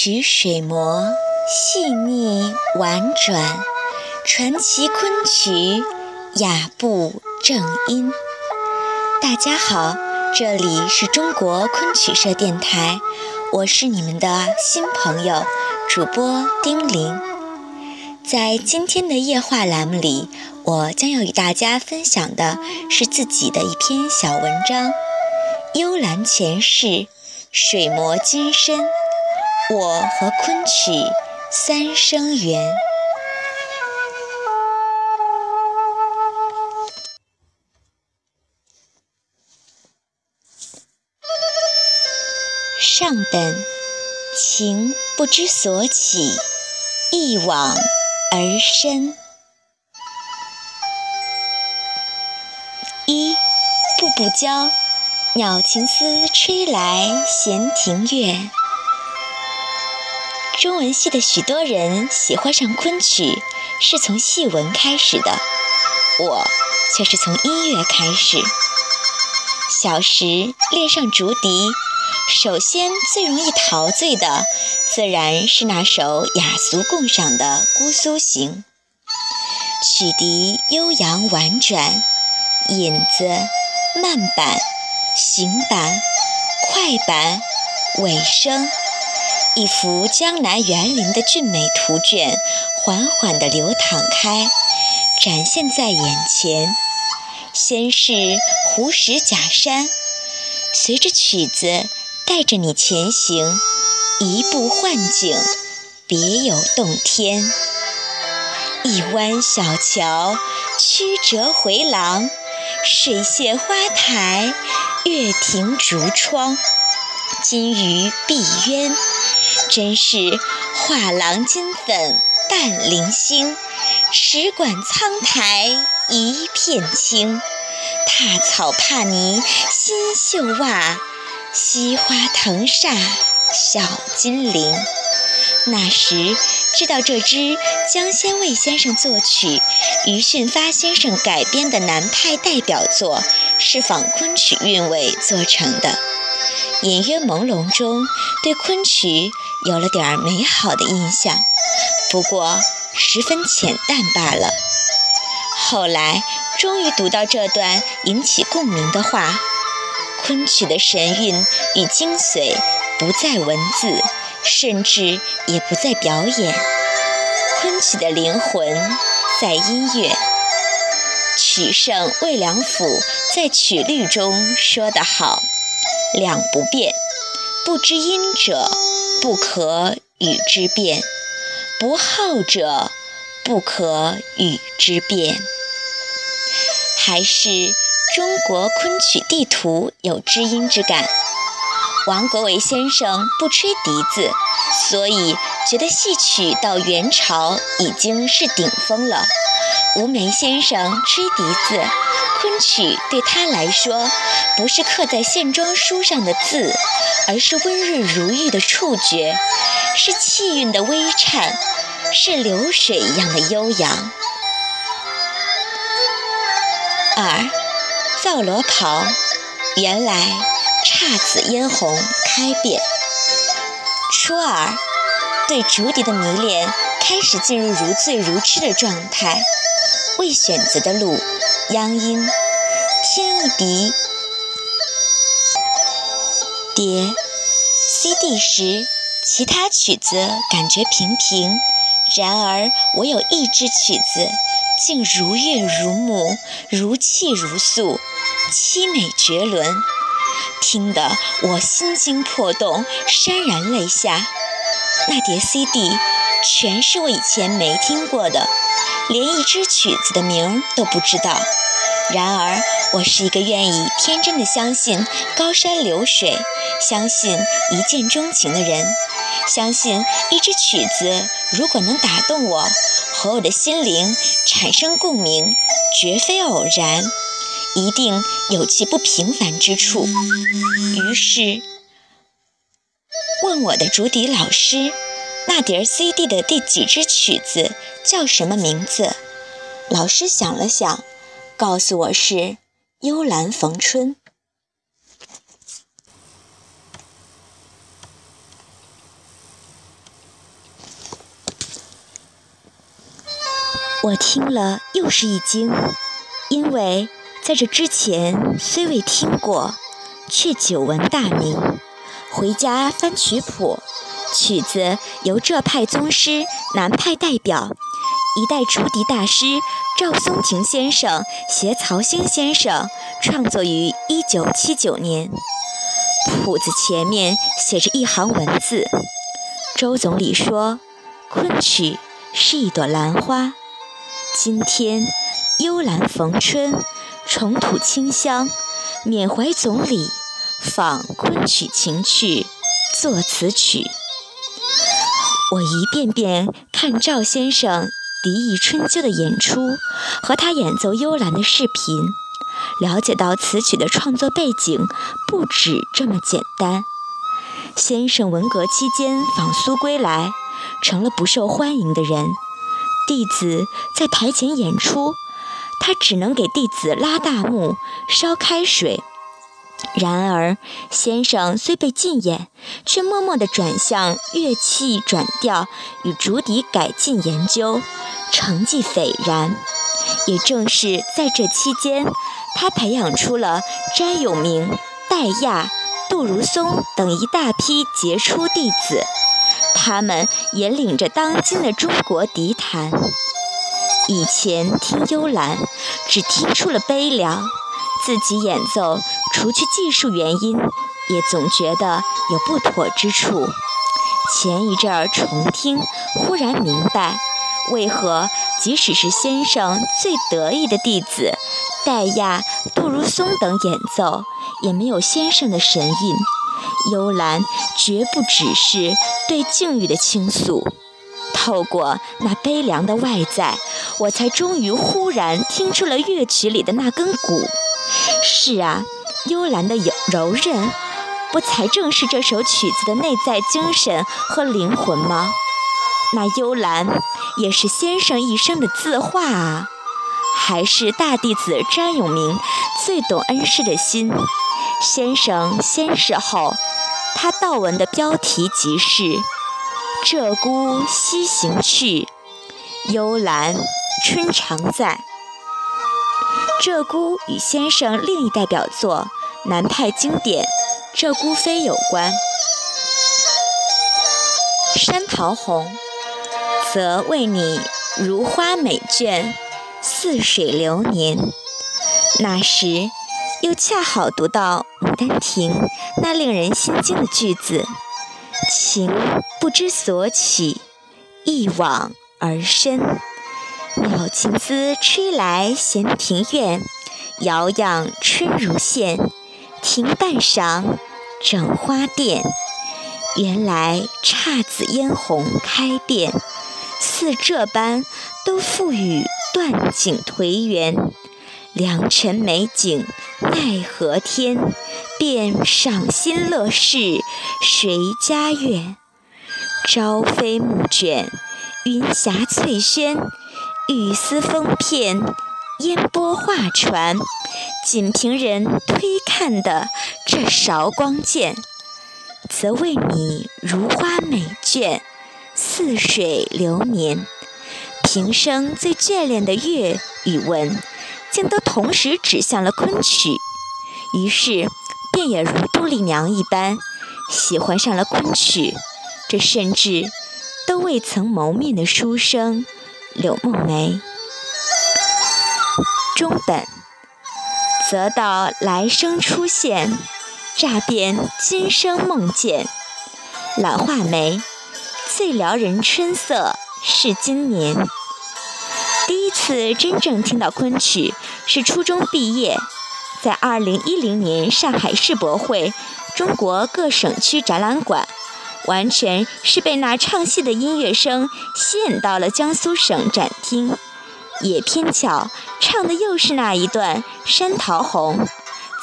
曲水磨，细腻婉转，传奇昆曲，雅步正音。大家好，这里是中国昆曲社电台，我是你们的新朋友，主播丁玲。在今天的夜话栏目里，我将要与大家分享的是自己的一篇小文章《幽兰前世，水磨金身》。我和昆曲三生缘。上本情不知所起，一往而深。一步步娇，鸟情丝吹来闲庭院。中文系的许多人喜欢上昆曲，是从戏文开始的，我却是从音乐开始。小时练上竹笛，首先最容易陶醉的，自然是那首雅俗共赏的《姑苏行》。曲笛悠扬婉转，引子、慢板、行板、快板、尾声。一幅江南园林的俊美图卷，缓缓地流淌开，展现在眼前。先是湖石假山，随着曲子带着你前行，移步换景，别有洞天。一弯小桥，曲折回廊，水榭花台，月亭竹窗，金鱼闭渊。真是画廊金粉淡零星，石馆苍苔一片青。踏草帕泥新绣袜，惜花藤煞小金铃。那时知道这支江先卫先生作曲、余训发先生改编的南派代表作，是仿昆曲韵味做成的。隐约朦胧中，对昆曲有了点美好的印象，不过十分浅淡罢了。后来终于读到这段引起共鸣的话：昆曲的神韵与精髓不在文字，甚至也不在表演，昆曲的灵魂在音乐。曲圣魏良辅在曲律中说得好。两不变，不知音者不可与之辩；不好者不可与之辩。还是中国昆曲地图有知音之感。王国维先生不吹笛子，所以觉得戏曲到元朝已经是顶峰了。吴梅先生吹笛子。昆曲对他来说，不是刻在线装书上的字，而是温润如玉的触觉，是气韵的微颤，是流水一样的悠扬。二，皂罗袍，原来姹紫嫣红开遍。初二，对竹笛的迷恋开始进入如醉如痴的状态，未选择的路。央音，添一笛，叠。CD 时，其他曲子感觉平平，然而我有一支曲子，竟如月如目，如泣如诉，凄美绝伦，听得我心惊魄动，潸然泪下。那叠 CD 全是我以前没听过的。连一支曲子的名都不知道。然而，我是一个愿意天真的相信高山流水，相信一见钟情的人，相信一支曲子如果能打动我，和我的心灵产生共鸣，绝非偶然，一定有其不平凡之处。于是，问我的竹笛老师。那碟 CD 的第几支曲子叫什么名字？老师想了想告诉我是幽兰逢春。我听了又是一惊因为在这之前虽未听过却久闻大名。回家翻曲谱曲子由浙派宗师南派代表一代竹笛大师赵松庭先生携曹兴先生创作于一九七九年。谱子前面写着一行文字：周总理说，昆曲是一朵兰花。今天，幽兰逢春，重吐清香，缅怀总理，访昆曲情趣，作此曲。我一遍遍看赵先生《笛意春秋》的演出和他演奏幽兰的视频，了解到此曲的创作背景不止这么简单。先生文革期间访苏归来，成了不受欢迎的人。弟子在台前演出，他只能给弟子拉大幕、烧开水。然而，先生虽被禁演，却默默地转向乐器转调与竹笛改进研究，成绩斐然。也正是在这期间，他培养出了詹永明、戴亚、杜如松等一大批杰出弟子。他们引领着当今的中国笛坛。以前听幽兰，只听出了悲凉，自己演奏，除去技术原因，也总觉得有不妥之处。前一阵儿重听，忽然明白，为何即使是先生最得意的弟子戴亚、杜如松等演奏，也没有先生的神韵。幽兰绝不只是对境遇的倾诉，透过那悲凉的外在，我才终于忽然听出了乐曲里的那根鼓。是啊，幽兰的柔柔韧，不才正是这首曲子的内在精神和灵魂吗？那幽兰也是先生一生的字画啊，还是大弟子詹永明最懂恩师的心。先生先逝后，他悼文的标题即是“鹧鸪西行去，幽兰春常在”。鹧鸪与先生另一代表作南派经典《鹧鸪飞》有关。山桃红，则为你如花美眷，似水流年。那时。又恰好读到《牡丹亭》那令人心惊的句子：“情不知所起，一往而深。鸟情丝吹来闲庭院，摇漾春如线。停半晌，整花钿。原来姹紫嫣红开遍，似这般都付与断井颓垣。”良辰美景奈何天，便赏心乐事谁家院？朝飞暮卷，云霞翠轩，雨丝风片，烟波画船。仅凭人推看的这韶光剑，则为你如花美眷，似水流年。平生最眷恋的乐与文。竟都同时指向了昆曲，于是便也如杜丽娘一般喜欢上了昆曲。这甚至都未曾谋面的书生柳梦梅。中本则到来生出现，乍变今生梦见。懒画眉，最撩人春色是今年。第一次真正听到昆曲是初中毕业，在二零一零年上海世博会中国各省区展览馆，完全是被那唱戏的音乐声吸引到了江苏省展厅，也偏巧唱的又是那一段《山桃红》，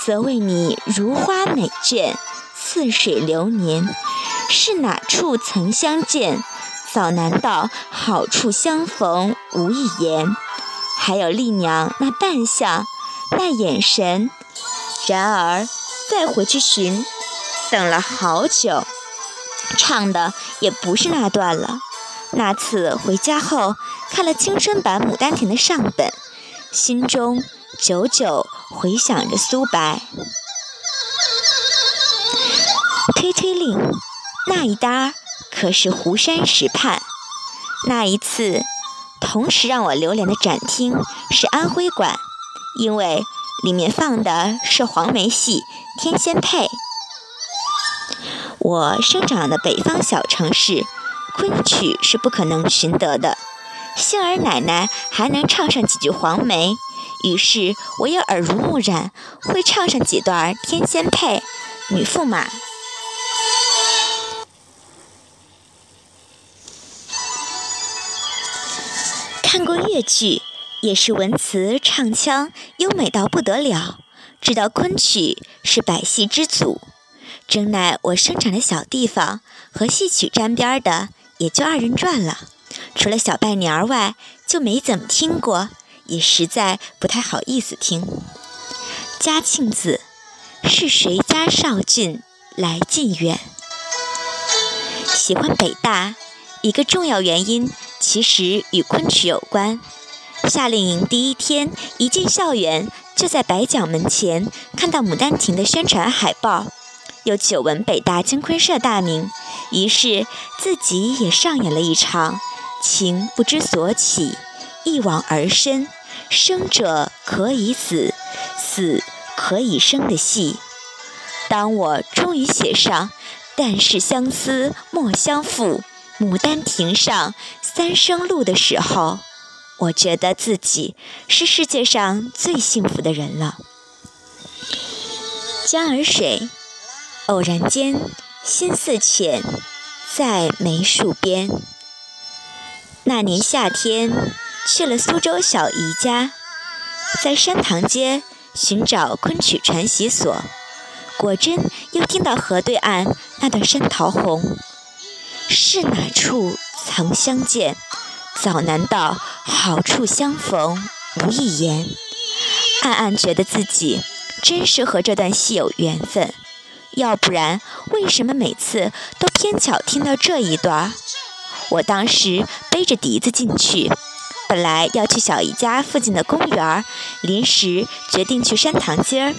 则为你如花美眷，似水流年，是哪处曾相见？早难道好处相逢无一言？还有丽娘那扮相，那眼神。然而再回去寻，等了好久，唱的也不是那段了。那次回家后看了青春版《牡丹亭》的上本，心中久久回想着苏白。推推令，那一搭可是湖山石畔。那一次，同时让我流连的展厅是安徽馆，因为里面放的是黄梅戏《天仙配》。我生长的北方小城市。昆曲是不可能寻得的，幸而奶奶还能唱上几句黄梅，于是我也耳濡目染，会唱上几段《天仙配》《女驸马》。看过越剧，也是文词唱腔优美到不得了，知道昆曲是百戏之祖。真乃我生长的小地方和戏曲沾边的。也就二人转了，除了小拜年儿外，就没怎么听过，也实在不太好意思听。嘉庆子，是谁家少俊来近远？喜欢北大，一个重要原因其实与昆曲有关。夏令营第一天一进校园，就在白角门前看到《牡丹亭》的宣传海报。又久闻北大京昆社大名，于是自己也上演了一场情不知所起，一往而深，生者可以死，死可以生的戏。当我终于写上“但是相思莫相负，牡丹亭上三生路”的时候，我觉得自己是世界上最幸福的人了。江儿水。偶然间，心似浅，在梅树边。那年夏天，去了苏州小姨家，在山塘街寻找昆曲传习所，果真又听到河对岸那段山桃红。是哪处曾相见？早难道好处相逢无一言？暗暗觉得自己真是和这段戏有缘分。要不然，为什么每次都偏巧听到这一段？我当时背着笛子进去，本来要去小姨家附近的公园，临时决定去山塘街儿。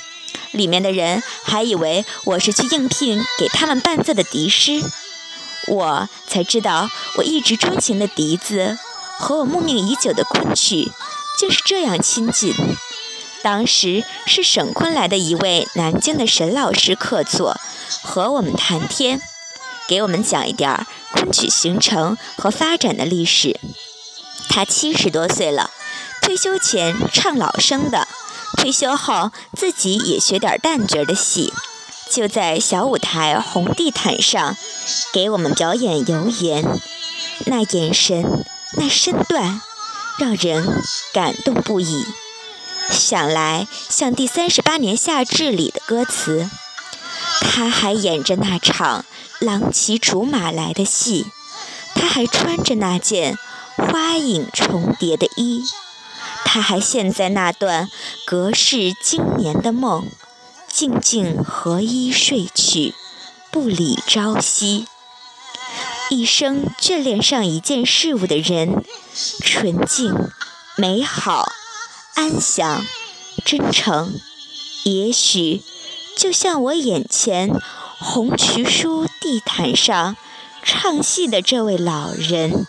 里面的人还以为我是去应聘给他们伴奏的笛师，我才知道我一直钟情的笛子和我慕名已久的昆曲，就是这样亲近。当时是省昆来的一位南京的沈老师客座，和我们谈天，给我们讲一点昆曲形成和发展的历史。他七十多岁了，退休前唱老生的，退休后自己也学点旦角的戏，就在小舞台红地毯上给我们表演游园，那眼神，那身段，让人感动不已。想来像第三十八年夏至里的歌词，他还演着那场郎骑竹马来的戏，他还穿着那件花影重叠的衣，他还陷在那段隔世经年的梦，静静合衣睡去，不理朝夕。一生眷恋上一件事物的人，纯净美好。安详、真诚，也许就像我眼前红渠书地毯上唱戏的这位老人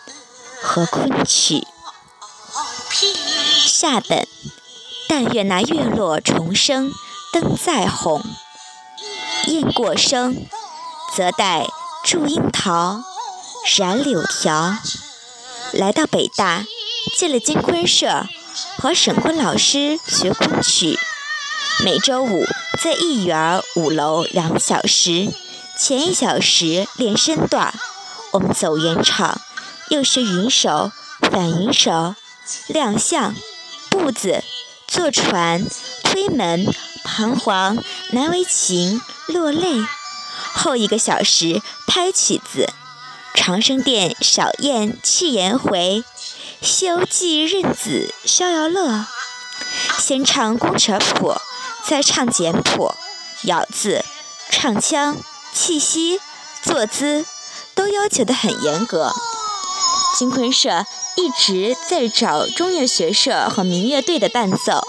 和昆曲。下本，但愿那月落重生，灯再红，雁过声，则待祝樱桃，染柳条。来到北大，进了京昆社。和沈坤老师学昆曲，每周五在艺园五楼两小时，前一小时练身段我们走圆场，又学云手、反云手、亮相、步子、坐船、推门、彷徨、难为情、落泪。后一个小时拍曲子，长生殿、小燕、去颜回。《西游记》认子逍遥乐，先唱宫扯谱，再唱简谱，咬字、唱腔、气息、坐姿，都要求得很严格。金昆社一直在找中乐学社和民乐队的伴奏。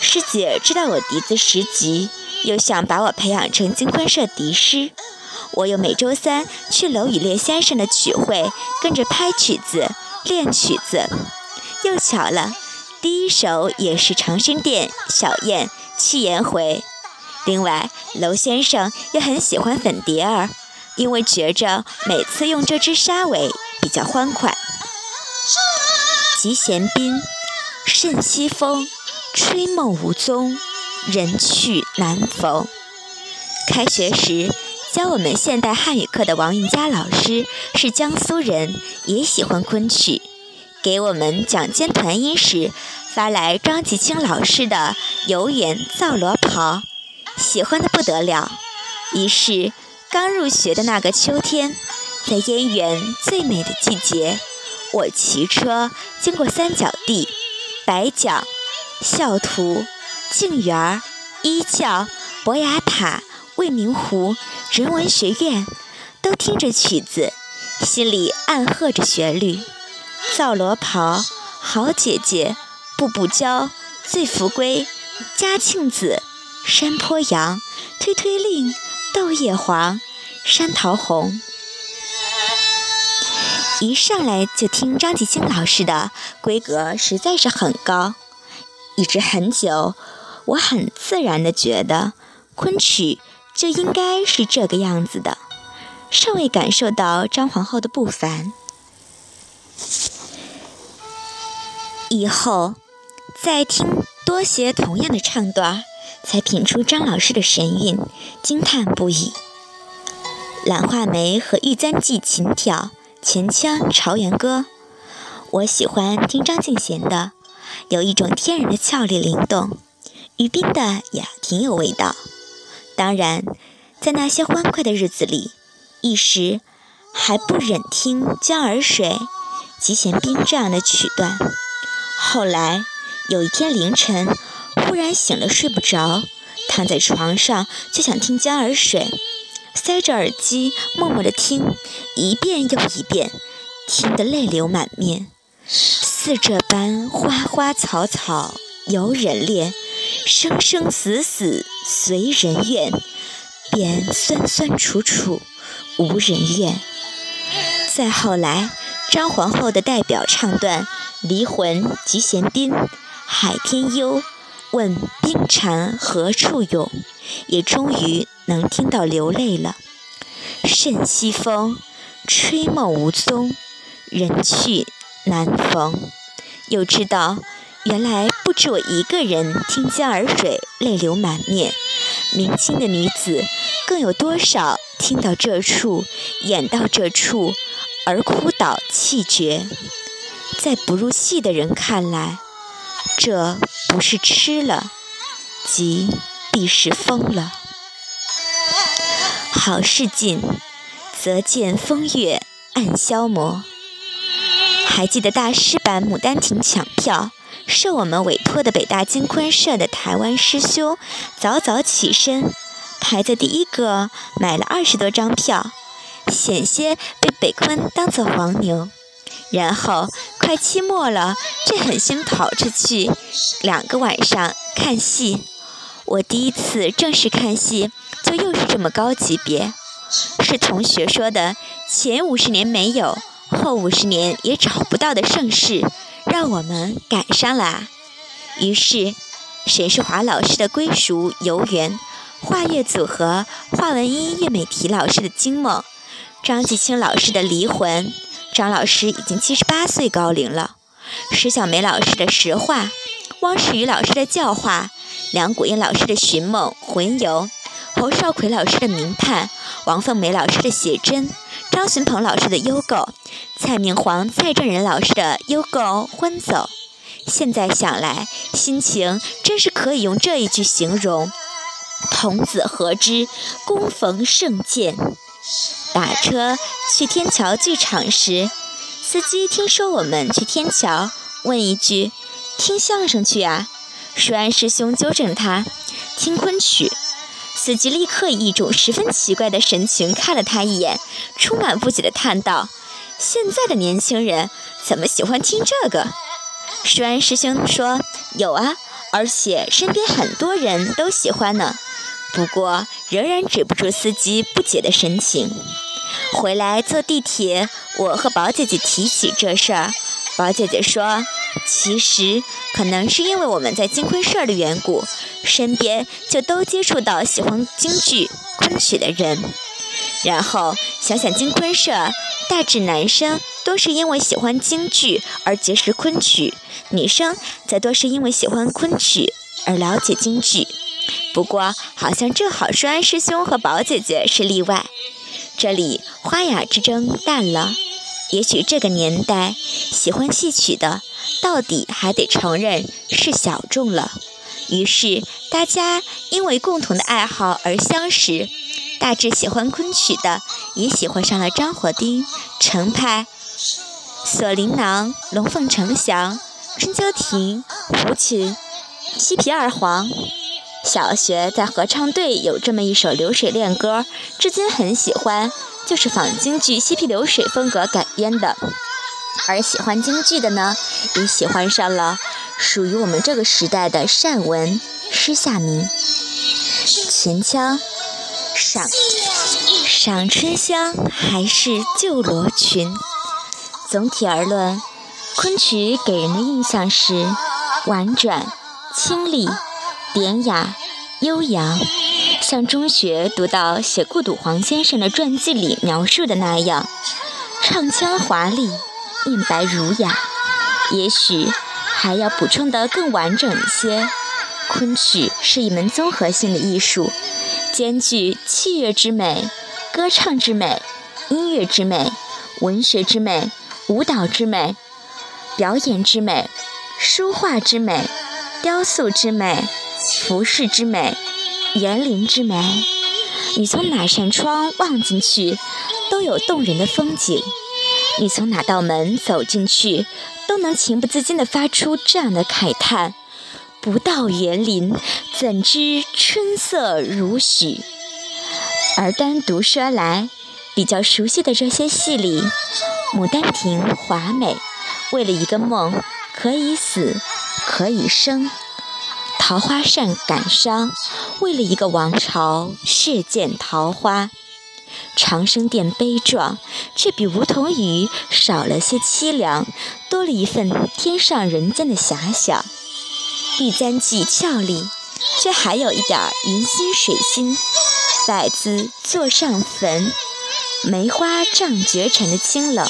师姐知道我笛子十级，又想把我培养成金昆社笛师。我又每周三去娄雨烈先生的曲会，跟着拍曲子、练曲子。又巧了，第一首也是长生殿、小燕、七言回。另外，娄先生也很喜欢粉蝶儿，因为觉着每次用这只沙尾比较欢快。集弦宾，甚西风，吹梦无踪，人去难逢。开学时。教我们现代汉语课的王运佳老师是江苏人，也喜欢昆曲。给我们讲尖团音时，发来张继清老师的《游园造罗袍》，喜欢的不得了。于是，刚入学的那个秋天，在燕园最美的季节，我骑车经过三角地、白角、孝图、静园、一教、博雅塔、未名湖。人文学院都听着曲子，心里暗和着旋律。造罗袍，好姐姐，步步娇，醉扶归，嘉庆子，山坡羊，推推令，豆叶黄，山桃红。一上来就听张继清老师的，规格实在是很高。一直很久，我很自然的觉得昆曲。就应该是这个样子的，尚未感受到张皇后的不凡。以后再听多些同样的唱段，才品出张老师的神韵，惊叹不已。《懒画眉》和《玉簪记》琴调，前腔《朝元歌》，我喜欢听张敬贤的，有一种天然的俏丽灵动。于斌的也挺有味道。当然，在那些欢快的日子里，一时还不忍听《江儿水》《集贤宾》这样的曲段。后来有一天凌晨，忽然醒了，睡不着，躺在床上就想听《江儿水》，塞着耳机默默地听，一遍又一遍，听得泪流满面。似这般花花草草由人恋。生生死死随人愿，便酸酸楚楚无人怨。再后来，张皇后的代表唱段《离魂》《集贤宾》《海天幽》，问冰蝉何处涌，也终于能听到流泪了。甚西风，吹梦无踪，人去难逢。又知道。原来不止我一个人听江儿水泪流满面，明清的女子更有多少听到这处、演到这处而哭倒气绝？在不入戏的人看来，这不是吃了，即必是疯了。好事尽，则见风月暗消磨。还记得大师版《牡丹亭》抢票？受我们委托的北大金昆社的台湾师兄早早起身，排在第一个，买了二十多张票，险些被北昆当做黄牛。然后快期末了，却狠心跑出去两个晚上看戏。我第一次正式看戏，就又是这么高级别，是同学说的前五十年没有，后五十年也找不到的盛世。让我们赶上了。于是，沈世华老师的归属游园，画乐组合华文音岳美缇老师的惊梦，张继清老师的离魂，张老师已经七十八岁高龄了。石小梅老师的实话，汪世宇老师的教化，梁谷英老师的寻梦魂游，侯少奎老师的名探，王凤梅老师的写真。张寻鹏老师的《幽构》，蔡明煌、蔡正仁老师的《幽构昏走》，现在想来，心情真是可以用这一句形容：童子何知躬逢胜饯。打车去天桥剧场时，司机听说我们去天桥，问一句：“听相声去啊？”舒安师兄纠正他：“听昆曲。”司机立刻以一种十分奇怪的神情看了他一眼，充满不解的叹道：“现在的年轻人怎么喜欢听这个？舒安师兄说：“有啊，而且身边很多人都喜欢呢。”不过仍然止不住司机不解的神情。回来坐地铁，我和宝姐姐提起这事儿，宝姐姐说：“其实可能是因为我们在金昆社的缘故，身边就都接触到喜欢京剧昆曲的人。然后想想金昆社，大致男生多是因为喜欢京剧而结识昆曲。”女生则多是因为喜欢昆曲而了解京剧，不过好像正好舒安师兄和宝姐姐是例外。这里花雅之争淡了，也许这个年代喜欢戏曲的，到底还得承认是小众了。于是大家因为共同的爱好而相识，大致喜欢昆曲的也喜欢上了张火丁、程派、锁麟囊、龙凤呈祥。春秋亭、胡琴、西皮二黄。小学在合唱队有这么一首流水恋歌，至今很喜欢，就是仿京剧西皮流水风格改编的。而喜欢京剧的呢，也喜欢上了属于我们这个时代的善文施夏明。秦腔，赏赏春香还是旧罗裙？总体而论。昆曲给人的印象是婉转、清丽、典雅、悠扬，像中学读到写顾笃黄先生的传记里描述的那样，唱腔华丽，念白儒雅。也许还要补充得更完整一些，昆曲是一门综合性的艺术，兼具器乐之美、歌唱之美、音乐之美、文学之美、舞蹈之美。表演之美，书画之美，雕塑之美，服饰之美，园林之美。你从哪扇窗望进去，都有动人的风景；你从哪道门走进去，都能情不自禁地发出这样的慨叹：不到园林，怎知春色如许？而单独说来，比较熟悉的这些戏里，《牡丹亭》华美。为了一个梦，可以死，可以生；桃花扇感伤，为了一个王朝，血溅桃花；长生殿悲壮，却比梧桐雨少了些凄凉，多了一份天上人间的遐想；玉簪记俏丽，却还有一点云心水心；百子座上坟，梅花帐绝尘的清冷。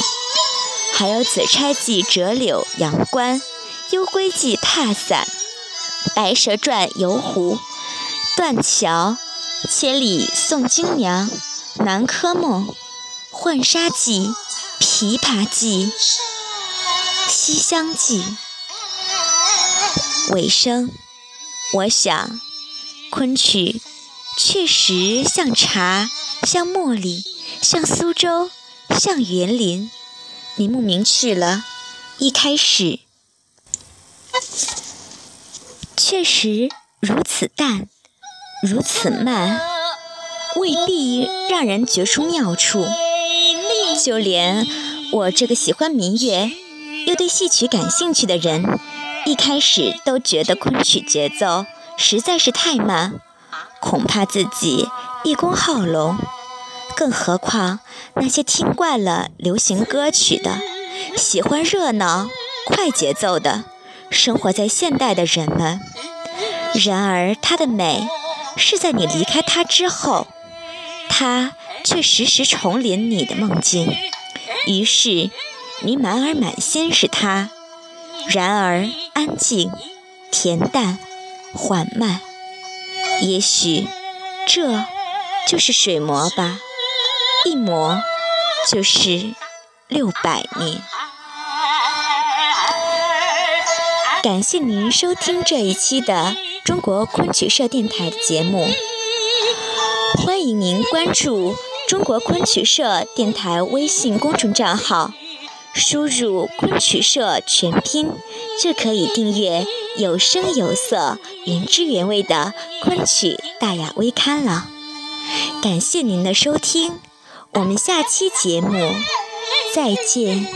还有《紫钗记》折柳阳关，《幽闺记》踏伞，《白蛇传》游湖，断桥，千里送金娘，南柯梦，浣纱记，琵琶记，西厢记。尾声，我想，昆曲确实像茶，像茉莉，像苏州，像园林。你慕名去了，一开始确实如此淡，如此慢，未必让人觉出妙处。就连我这个喜欢民乐又对戏曲感兴趣的人，一开始都觉得昆曲节奏实在是太慢，恐怕自己一功耗龙。更何况那些听惯了流行歌曲的、喜欢热闹、快节奏的、生活在现代的人们。然而，它的美是在你离开它之后，它却时时重临你的梦境。于是，你满耳满心是它，然而安静、恬淡、缓慢。也许，这就是水磨吧。一磨就是六百年。感谢您收听这一期的中国昆曲社电台的节目，欢迎您关注中国昆曲社电台微信公众账号，输入“昆曲社”全拼，就可以订阅有声有色、原汁原味的昆曲大雅微刊了。感谢您的收听。我们下期节目再见。